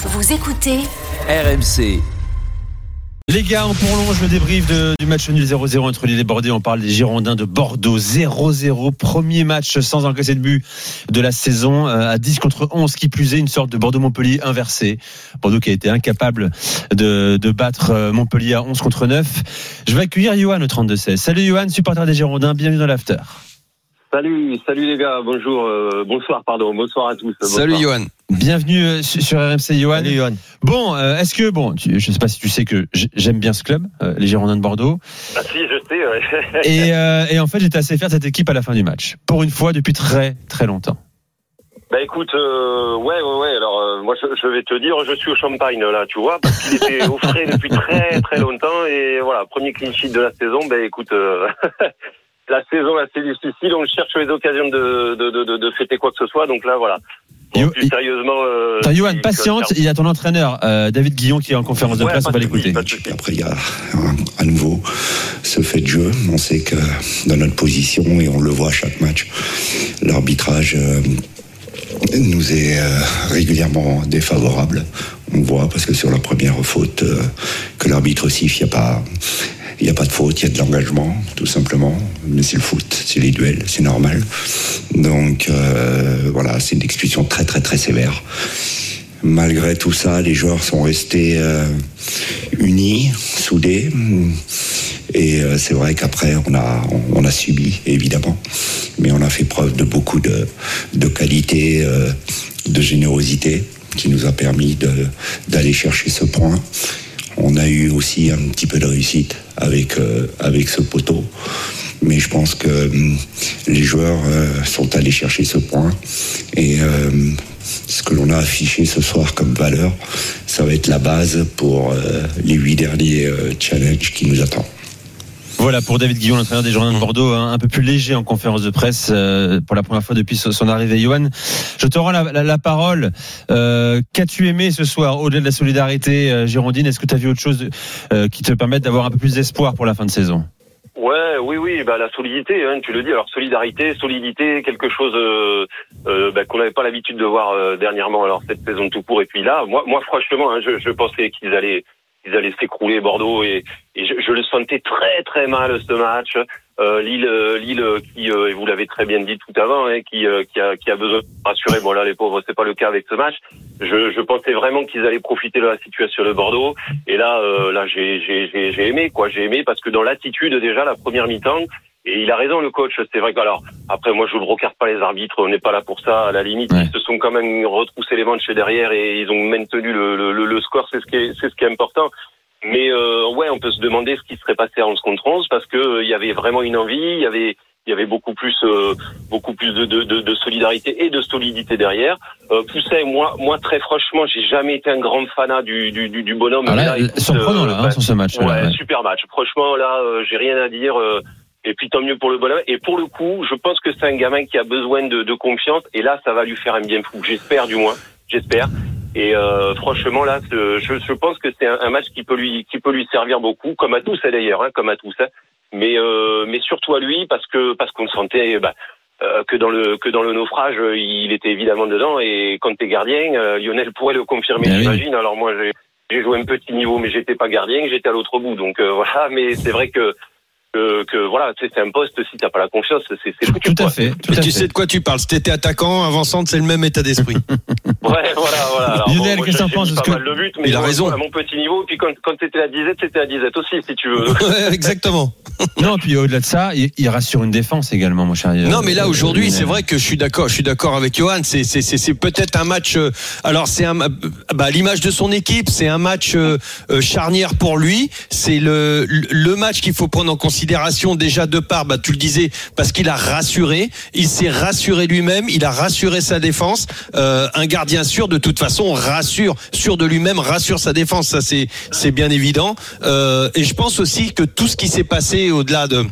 Vous écoutez RMC. Les gars, on prolonge le débrief de- du match nul 0-0 entre Lille et Bordeaux. On parle des Girondins de Bordeaux 0-0. Premier match sans encaisser de but de la saison euh, à 10 contre 11. Qui plus est, une sorte de Bordeaux-Montpellier inversé. Bordeaux qui a été incapable de, de battre euh, Montpellier à 11 contre 9. Je vais accueillir Johan au 32-16. Salut Johan, supporter des Girondins. Bienvenue dans l'after. Salut, salut les gars, bonjour, euh, bonsoir, pardon, bonsoir à tous. Salut bonsoir. Johan. Bienvenue euh, sur RMC Johan. Bon, euh, est-ce que, bon, tu, je ne sais pas si tu sais que j'aime bien ce club, euh, les Girondins de Bordeaux. Ah si, je sais, ouais. Et, euh, et en fait, j'étais assez fier de cette équipe à la fin du match. Pour une fois, depuis très très longtemps. bah écoute, euh, ouais, ouais, ouais, alors euh, moi je, je vais te dire, je suis au champagne là, tu vois, parce qu'il était au frais depuis très très longtemps et voilà, premier clean sheet de la saison, bah écoute, euh, la saison assez difficile, on cherche les occasions de, de, de, de, de fêter quoi que ce soit, donc là voilà. Bon, plus sérieusement... Euh, Johan, patiente, il y a ton entraîneur, euh, David Guillon, qui est en conférence de Ouais, presse, on va l'écouter. après, il y a à nouveau ce fait de jeu. On sait que dans notre position, et on le voit à chaque match, l'arbitrage euh, nous est euh, régulièrement défavorable. On voit parce que sur la première faute euh, que l'arbitre siffle, il n'y a pas. Il n'y a pas de faute, il y a de l'engagement, tout simplement. Mais c'est le foot, c'est les duels, c'est normal. Donc euh, voilà, c'est une expulsion très très très sévère. Malgré tout ça, les joueurs sont restés euh, unis, soudés. Et euh, c'est vrai qu'après, on a, on, on a subi, évidemment. Mais on a fait preuve de beaucoup de, de qualité, euh, de générosité, qui nous a permis d'aller chercher ce point. On a eu aussi un petit peu de réussite avec, euh, ce poteau. Mais je pense que hum, les joueurs euh, sont allés chercher ce point. Et euh, ce que l'on a affiché ce soir comme valeur, ça va être la base pour euh, les huit derniers euh, challenges qui nous attendent. Voilà pour David Guillon, l'entraîneur des Girondins de Bordeaux, hein, un peu plus léger en conférence de presse euh, pour la première fois depuis son arrivée. Johan, je te rends la, la- la parole. Euh, Qu'as-tu aimé ce soir, au-delà de la solidarité euh, girondine? Est-ce que tu as vu autre chose euh, qui te permette d'avoir un peu plus d'espoir pour la fin de saison? Ouais, oui, oui, bah la solidité, hein, tu le dis. Alors solidarité, solidité, quelque chose euh, euh, bah, qu'on n'avait pas l'habitude de voir euh, dernièrement. Alors cette saison tout court et puis là, moi, moi franchement, hein, je, je pensais qu'ils allaient, ils allaient s'écrouler Bordeaux et, et je, je le sentais très très mal ce match. Euh, Lille, euh, Lille euh, qui, euh, et vous l'avez très bien dit tout avant, hein, qui, euh, qui, a, qui a besoin de rassurer. Bon là, les pauvres, c'est pas le cas avec ce match. Je, je pensais vraiment qu'ils allaient profiter de la situation de Bordeaux. Et là, euh, là, j'ai, j'ai, j'ai, j'ai aimé quoi. J'ai aimé parce que dans l'attitude déjà, la première mi-temps. Et il a raison le coach. C'est vrai que alors après moi je ne regarde pas les arbitres. On n'est pas là pour ça. À la limite, Ouais. ils se sont quand même retroussé les manches derrière et ils ont maintenu le, le, le, score. C'est ce qui est, c'est ce qui est important. Mais euh, ouais, on peut se demander ce qui serait passé à 11 contre 11 parce que euh, il y avait vraiment une envie, il y avait il y avait beaucoup plus euh, beaucoup plus de, de, de, de solidarité et de solidité derrière. Euh, Pousset, moi moi très franchement, j'ai jamais été un grand fanat du du, du, du bonhomme. Alors Mais là, écoute, surprenant euh, là, hein, bah, sur ce match. Ouais, là, ouais. super match. Franchement, là, euh, j'ai rien à dire. Et puis tant mieux pour le bonhomme. Et pour le coup, je pense que c'est un gamin qui a besoin de, de confiance. Et là, ça va lui faire un bien fou. J'espère du moins. J'espère. Et euh, franchement, là, je, je pense que c'est un, un match qui peut lui qui peut lui servir beaucoup, comme à tous hein, d'ailleurs, hein, comme à tous. hein. Mais euh, mais surtout à lui parce que parce qu'on sentait. Bah, euh, que dans le que dans le naufrage, il était évidemment dedans. Et quand t'es gardien, Lionel pourrait le confirmer, Ben oui. j'imagine. Alors moi, j'ai joué un petit niveau, mais j'étais pas gardien, j'étais à l'autre bout. Donc voilà, mais c'est vrai que que, que voilà, tu sais, c'est un poste. Si t'as pas la confiance, c'est foutu. tout à quoi. fait. À tu fait. sais de quoi tu parles? Si t'étais attaquant, avançante, c'est le même état d'esprit. Ouais, voilà, voilà. Alors, Lionel, moi, qu'est-ce que t'en penses, Pas que- mal de buts, mais Il a bon, raison. À mon petit niveau, puis quand quand t'étais à disette, c'était à disette aussi, si tu veux. Ouais, Exactement. Non, puis au-delà de ça, il, il rassure une défense également, mon cher. Non, mais là euh, aujourd'hui, c'est vrai que je suis d'accord. Je suis d'accord avec Johan. C'est c'est c'est c'est peut-être un match. euh, alors c'est un euh, bah, à l'image de son équipe, c'est un match euh, euh, charnière pour lui. C'est le le match qu'il faut prendre en considération déjà de part. Bah tu le disais parce qu'il a rassuré. Il s'est rassuré lui-même. Il a rassuré sa défense. Euh, un gardien sûr, de toute façon, rassure, sûr de lui-même, rassure sa défense. Ça, c'est bien évident. Euh, et je pense aussi que tout ce qui s'est passé au-delà de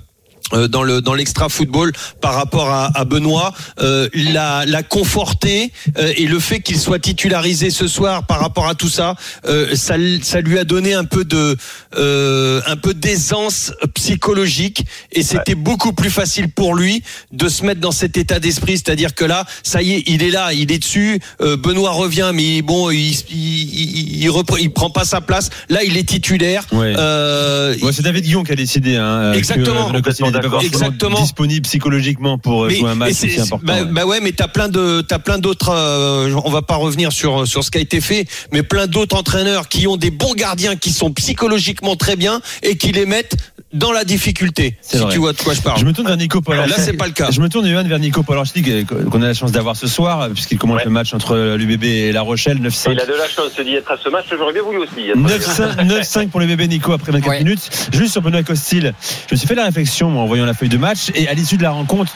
dans le dans l'extra football par rapport à, à Benoît euh, l'a, l'a conforté euh, et le fait qu'il soit titularisé ce soir par rapport à tout ça euh, ça ça lui a donné un peu de euh, un peu d'aisance psychologique et c'était beaucoup plus facile pour lui de se mettre dans cet état d'esprit c'est-à-dire que là ça y est il est là il est dessus Euh, Benoît revient mais bon il il, il, il, repre- il prend pas sa place là il est titulaire Ouais. Euh, Ouais, c'est David Guillon qui a décidé. Hein, Exactement. que Forcément Exactement. disponible psychologiquement pour euh, Mais- jouer un match c'est- aussi important. Bah, ouais. bah ouais, mais t'as plein de, t'as plein d'autres. euh, on va pas revenir sur sur ce qui a été fait, mais plein d'autres entraîneurs qui ont des bons gardiens qui sont psychologiquement très bien et qui les mettent dans la difficulté. Si vrai. tu vois de quoi je parle. Je me tourne vers Nico. Là, c'est pas le cas. Je me tourne Johan vers Nico Polarchik, qu'on a la chance d'avoir ce soir, puisqu'il commence Ouais. le match entre l'UBB et La Rochelle, 9-5. Il a de la chance d'y être à ce match, j'aurais bien voulu aussi. y être. 9-5 9-5 pour le bébé Nico après 24 Ouais. minutes. Juste sur Benoît Costil, je me suis fait la réflexion en voyant la feuille de match et à l'issue de la rencontre,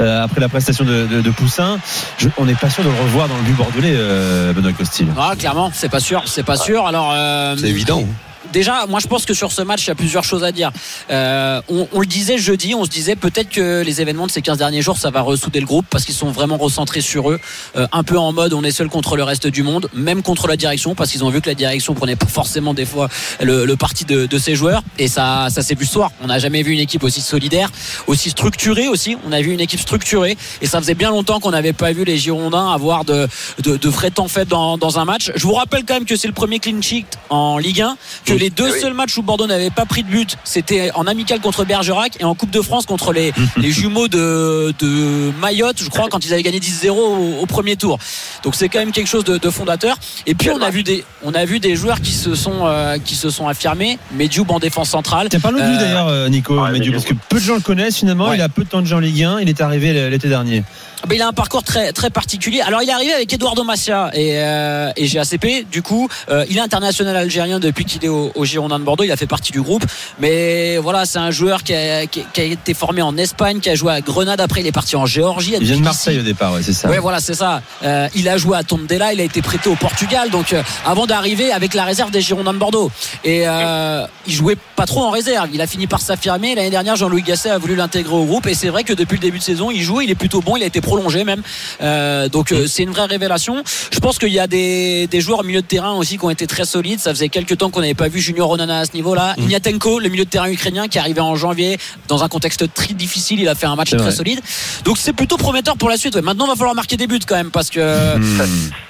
euh, après la prestation de, de- de Poussin, je- on n'est pas sûr de le revoir dans le but bordelais, euh, Benoît Costil. Ah, clairement, c'est pas sûr, c'est pas sûr. Alors, euh, C'est évident. Déjà, moi je pense que sur ce match, il y a plusieurs choses à dire. Euh, on, on le disait jeudi, on se disait peut-être que les événements de ces 15 derniers jours, ça va ressouder le groupe parce qu'ils sont vraiment recentrés sur eux, euh, un peu en mode on est seul contre le reste du monde, même contre la direction parce qu'ils ont vu que la direction prenait pas forcément des fois le, le parti de, de ses joueurs et ça, ça s'est vu ce soir. On n'a jamais vu une équipe aussi solidaire, aussi structurée aussi. On a vu une équipe structurée et ça faisait bien longtemps qu'on n'avait pas vu les Girondins avoir de, de, de vrais temps faits dans, dans un match. Je vous rappelle quand même que c'est le premier clean sheet en Ligue 1, que les deux Ah oui. seuls matchs où Bordeaux n'avait pas pris de but, c'était en amical contre Bergerac et en Coupe de France contre les, les jumeaux de, de Mayotte, je crois, quand ils avaient gagné 10-0 au, au premier tour. Donc c'est quand même quelque chose de, de fondateur. Et puis on a vu des, on a vu des joueurs qui se sont, euh, qui se sont affirmés. Medjoub en défense centrale. Parle-nous de lui Euh, d'ailleurs, euh, Nico, Mediou. parce que peu de gens le connaissent finalement. Ouais. Il a peu de temps de jeu en Ligue 1. Il est arrivé l'été dernier. Ben, il a un parcours très très particulier. Alors il est arrivé avec Eduardo Massia et, euh, et GACP. Du coup, euh, il est international algérien depuis qu'il est au, au Girondin de Bordeaux. Il a fait partie du groupe. Mais voilà, c'est un joueur qui a, qui, qui a été formé en Espagne, qui a joué à Grenade. Après, il est parti en Géorgie. Il vient de. Marseille au départ, ouais, c'est ça. Ouais, voilà, c'est ça. Euh, il a joué à Tondela, il a été prêté au Portugal, donc euh, avant d'arriver avec la réserve des Girondins de Bordeaux. Et euh, il jouait pas trop en réserve. Il a fini par s'affirmer. L'année dernière, Jean-Louis Gasset a voulu l'intégrer au groupe, et c'est vrai que depuis le début de saison, il joue, il est plutôt bon, il a été prolongé même. Euh, donc c'est une vraie révélation. Je pense qu'il y a des, des joueurs au milieu de terrain aussi qui ont été très solides. Ça faisait quelques temps qu'on n'avait pas vu Junior Onana à ce niveau-là. Mm. Ignatenko, le milieu de terrain ukrainien, qui est arrivé en janvier dans un contexte très difficile, il a fait un match très vrai. solide. Donc c'est plutôt prometteur pour la suite. ouais. Maintenant, il va falloir marquer des buts quand même parce que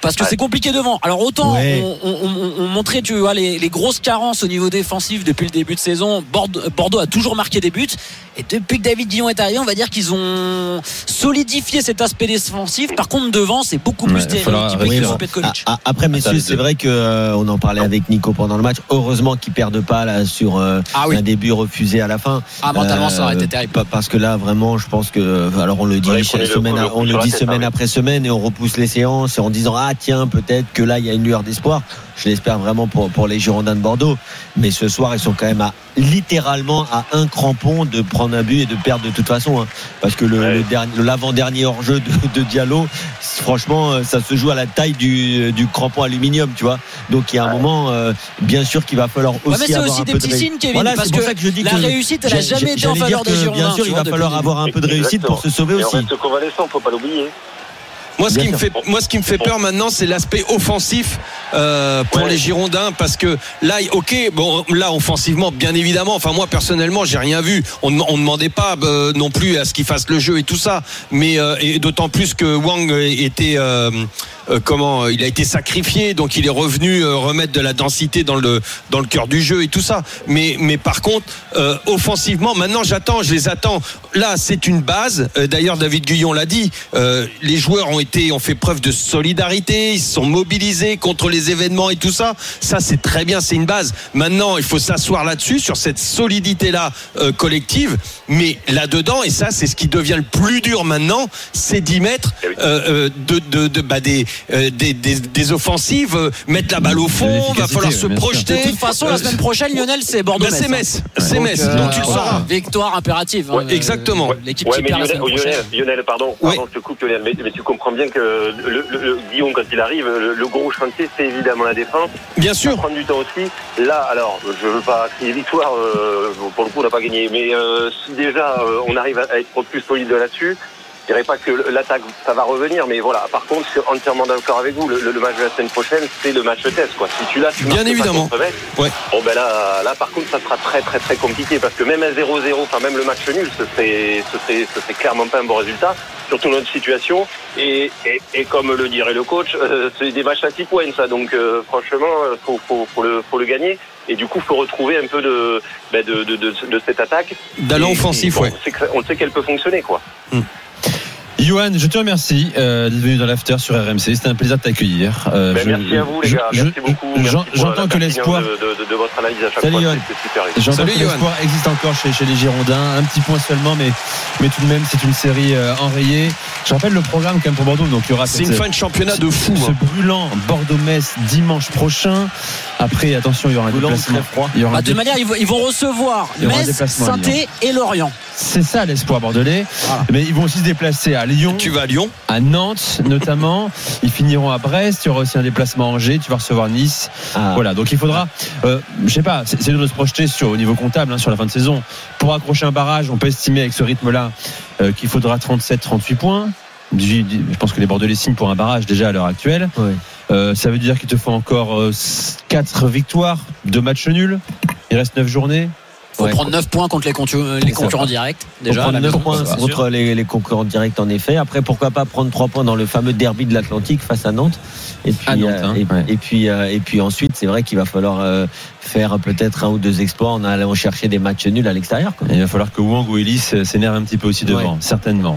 parce que c'est compliqué devant. Alors autant Ouais. on, on- on- on montrait tu vois les, les grosses carences au niveau défensif depuis le début de saison. Bordeaux, Bordeaux a toujours marqué des buts et depuis que David Guillon est arrivé, on va dire qu'ils ont solidifié cet aspect défensif. Par contre devant, c'est beaucoup plus Ouais, il faudra stéréotypé que Petkovic. Après, messieurs, c'est vrai que euh, on en parlait avec Nico pendant le match. Heureusement qu'ils perdent pas là sur euh, Ah oui. un début refusé à la fin. Ah, mentalement, ça aurait été Euh, terrible. pa- Parce que là, vraiment, je pense que alors on le dit Ouais, semaine, coup, le à- coup on le sur la dit tête, semaine hein, oui. après semaine et on repousse les séances et en disant ah tiens peut-être que là il y a une lueur d'espoir. Je l'espère vraiment pour pour les Girondins de Bordeaux. Mais ce soir, ils sont quand même à littéralement à un crampon de prendre un but et de perdre de toute façon. hein. Parce que le, Ouais. le dernier, l'avant-dernier hors-jeu de, de Diallo, franchement, euh, ça se joue à la taille du, du crampon aluminium, tu vois. Donc il y a un moment, euh, bien sûr, qu'il va falloir aussi Ouais, mais c'est aussi un des de petits signes, Kevin, Voilà, parce pour que ça que je dis la que réussite, elle a j'ai- jamais été en j'allais faveur dire des que, Girondins. Bien sûr, il va falloir avoir un peu de réussite pour se sauver Et on aussi. reste convalescent, faut pas l'oublier. Moi, ce qui me fait, moi, ce qui me fait peur maintenant, c'est l'aspect offensif euh, pour Ouais. les Girondins, parce que là, ok, bon, là, offensivement, bien évidemment. Enfin, moi, personnellement, j'ai rien vu. On ne demandait pas euh, non plus à ce qu'ils fassent le jeu et tout ça, mais euh, et d'autant plus que Wang était euh, euh, comment, il a été sacrifié, donc il est revenu euh, remettre de la densité dans le dans le cœur du jeu et tout ça. Mais mais par contre, euh, offensivement, maintenant, j'attends, je les attends. Là, c'est une base. D'ailleurs, David Guyon l'a dit. euh, les joueurs ont été, ont fait preuve de solidarité. Ils se sont mobilisés contre les événements et tout ça. Ça, c'est très bien. C'est une base. Maintenant, il faut s'asseoir là-dessus, sur cette solidité-là euh, collective. Mais là-dedans, et ça, c'est ce qui devient le plus dur maintenant, c'est d'y mettre Eh oui. euh, euh, de, de, de- bah, des, euh, des, des, des offensives, euh, mettre la balle au fond, va falloir se projeter. De toute façon, la Euh, semaine prochaine, Lionel, c'est bah, Bordeaux. c'est Metz, c'est Donc, Metz, euh, donc tu le sauras. Victoire impérative. Ouais, hein, exactement. euh, L'équipe Ouais, qui mais perd la Lionel, semaine prochaine. Lionel, Lionel, pardon, Oui. pardon, je te coupe, Lionel, mais, mais tu comprends bien que le, le- le Guillaume, quand il arrive, le, le gros chantier, c'est évidemment la défense. Bien Ça sûr. prend du temps aussi. Là, alors, je veux pas crier victoire, euh, pour le coup, on n'a pas gagné, mais euh, si déjà euh, on arrive à à être plus solide là-dessus, je dirais pas que l'attaque, ça va revenir, mais voilà. Par contre, je suis entièrement d'accord avec vous. Le, match de la semaine prochaine, c'est le match test, quoi. Si tu l'as, tu Bien pas évidemment. Metz, Ouais. Bon ben là, là par contre ça sera très très très compliqué parce que même un 0-0, enfin même le match nul, ce serait, ce serait, ce serait clairement pas un bon résultat, surtout notre situation. Et, et, et comme le dirait le coach, euh, c'est des matchs à 6 points ça, donc euh, franchement euh, faut, faut, faut, le, faut le gagner. Et du coup faut retrouver un peu de, ben, de, de, de, de cette attaque. D'allant offensif, bon, ouais. on sait que- On sait qu'elle peut fonctionner quoi. Johan, je te remercie euh, d'être venu dans l'after sur RMC. C'était un plaisir de t'accueillir. Euh, Ben, je- merci à vous les gars, je- merci beaucoup. Pour J'entends que l'espoir. de, de, de votre analyse à chaque Salut, fois. J'entends que l'espoir existe encore chez, chez les Girondins. Un petit point seulement, mais, mais tout de même, c'est une série euh, enrayée. Je rappelle le programme quand même pour Bordeaux. Donc, il y aura C'est cette- une fin de championnat de fou. ce hein. brûlant Bordeaux-Metz dimanche prochain. Après, attention, il y aura un Boulogne, déplacement. froid. Il y aura Bah, un de toute manière, ils vont, ils vont recevoir Il Metz, saint et Lorient. C'est ça l'espoir bordelais. Voilà. Mais ils vont aussi se déplacer à Lyon, Tu vas à Lyon à Nantes notamment. Ils finiront à Brest. Il y aura aussi un déplacement à Angers. Tu vas recevoir Nice. Ah. Voilà. Donc il faudra, euh, je sais pas, c'est c'est dur de se projeter sur au niveau comptable hein, sur la fin de saison. Pour accrocher un barrage, on peut estimer avec ce rythme-là euh, qu'il faudra 37-38 points. Je pense que les Bordelais signent pour un barrage déjà à l'heure actuelle. Euh, ça veut dire qu'il te faut encore 4 victoires, 2 matchs nuls. Il reste 9 journées. faut Ouais. prendre 9 points contre les, concurrents directs. Faut Déjà, à prendre la 9 maison. points contre les, les concurrents directs en effet. Après pourquoi pas prendre 3 points dans le fameux derby de l'Atlantique face à Nantes. Et puis À Nantes, euh, hein. et, Ouais. et puis euh, et puis ensuite c'est vrai qu'il va falloir euh, faire peut-être un ou deux exploits en allant chercher des matchs nuls à l'extérieur. il va falloir que Wang ou Ellis s'énerve un petit peu aussi devant, Ouais. certainement.